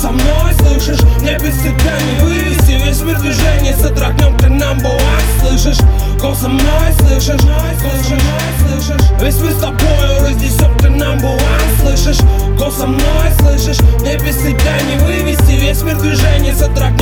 со мной, слышишь Мне без тебя не вывести Весь мир движение сотрагнем ты нам Слышишь, гол со мной, слышишь? Слышишь, слышишь Весь мир с тобою разнесем ты нам Слышишь, гол со мной, слышишь? Мне без тебя не вывести Весь мир движение сотрагнем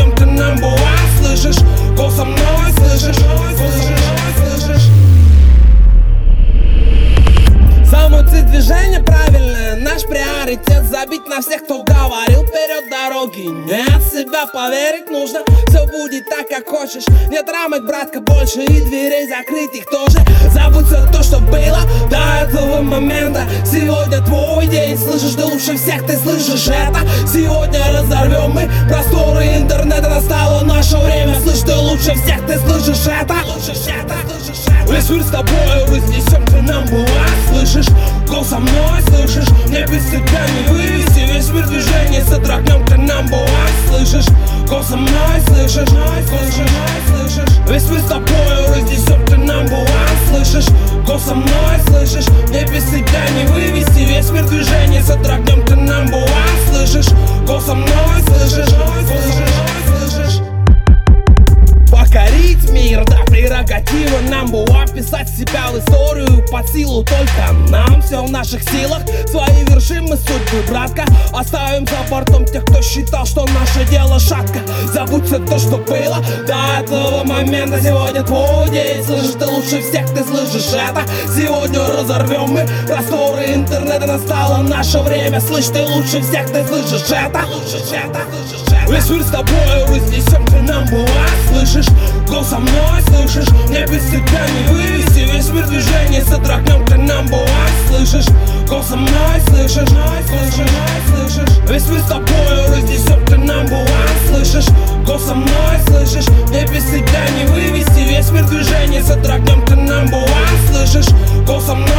движение правильное Наш приоритет забить на всех, кто говорил Вперед дороги. Нет себя поверить нужно Все будет так, как хочешь. Нет рамок, братка, больше И дверей закрыть их тоже. Забудь все то, что было до этого момента. Сегодня твой день Слышишь, ты лучше всех, ты слышишь это. Сегодня разорвем мы просторы интернета. Настало наше время Слышь, ты лучше всех, ты слышишь это. Лучше всех, ты слышишь это. Весь мир с тобой разнесем ты нам Слышишь, гол со мной, слышишь? Мне без тебя не вывести Весь мир движение сотрагнем ты нам Слышишь, гол со мной, слышишь? Слышишь, слышишь? Весь мир с тобой разнесем ты нам Слышишь, гол со мной, слышишь нам была Писать себя в историю под силу только нам Все в наших силах, свои вершим мы судьбы, братка Оставим за бортом тех, кто считал, что наше дело шатко. Забудь все то, что было до этого момента. Сегодня твой день, слышишь, ты лучше всех, ты слышишь это. Сегодня разорвем мы просторы интернета. Настало наше время, слышь, ты лучше всех, ты слышишь это. Лучше это, слышишь это. Весь мир с тобой разнесем ты нам Слышишь, гол со мной, слышишь трахнем, ты number one, слышишь? Голосом най, слышишь? Най, слышишь? Най, слышишь? Весь мы с тобою разнесем, ты number one, слышишь? Голосом най, слышишь? Мне без тебя не вывести весь мир движение, затрагнем, ты number one, слышишь? Голосом най,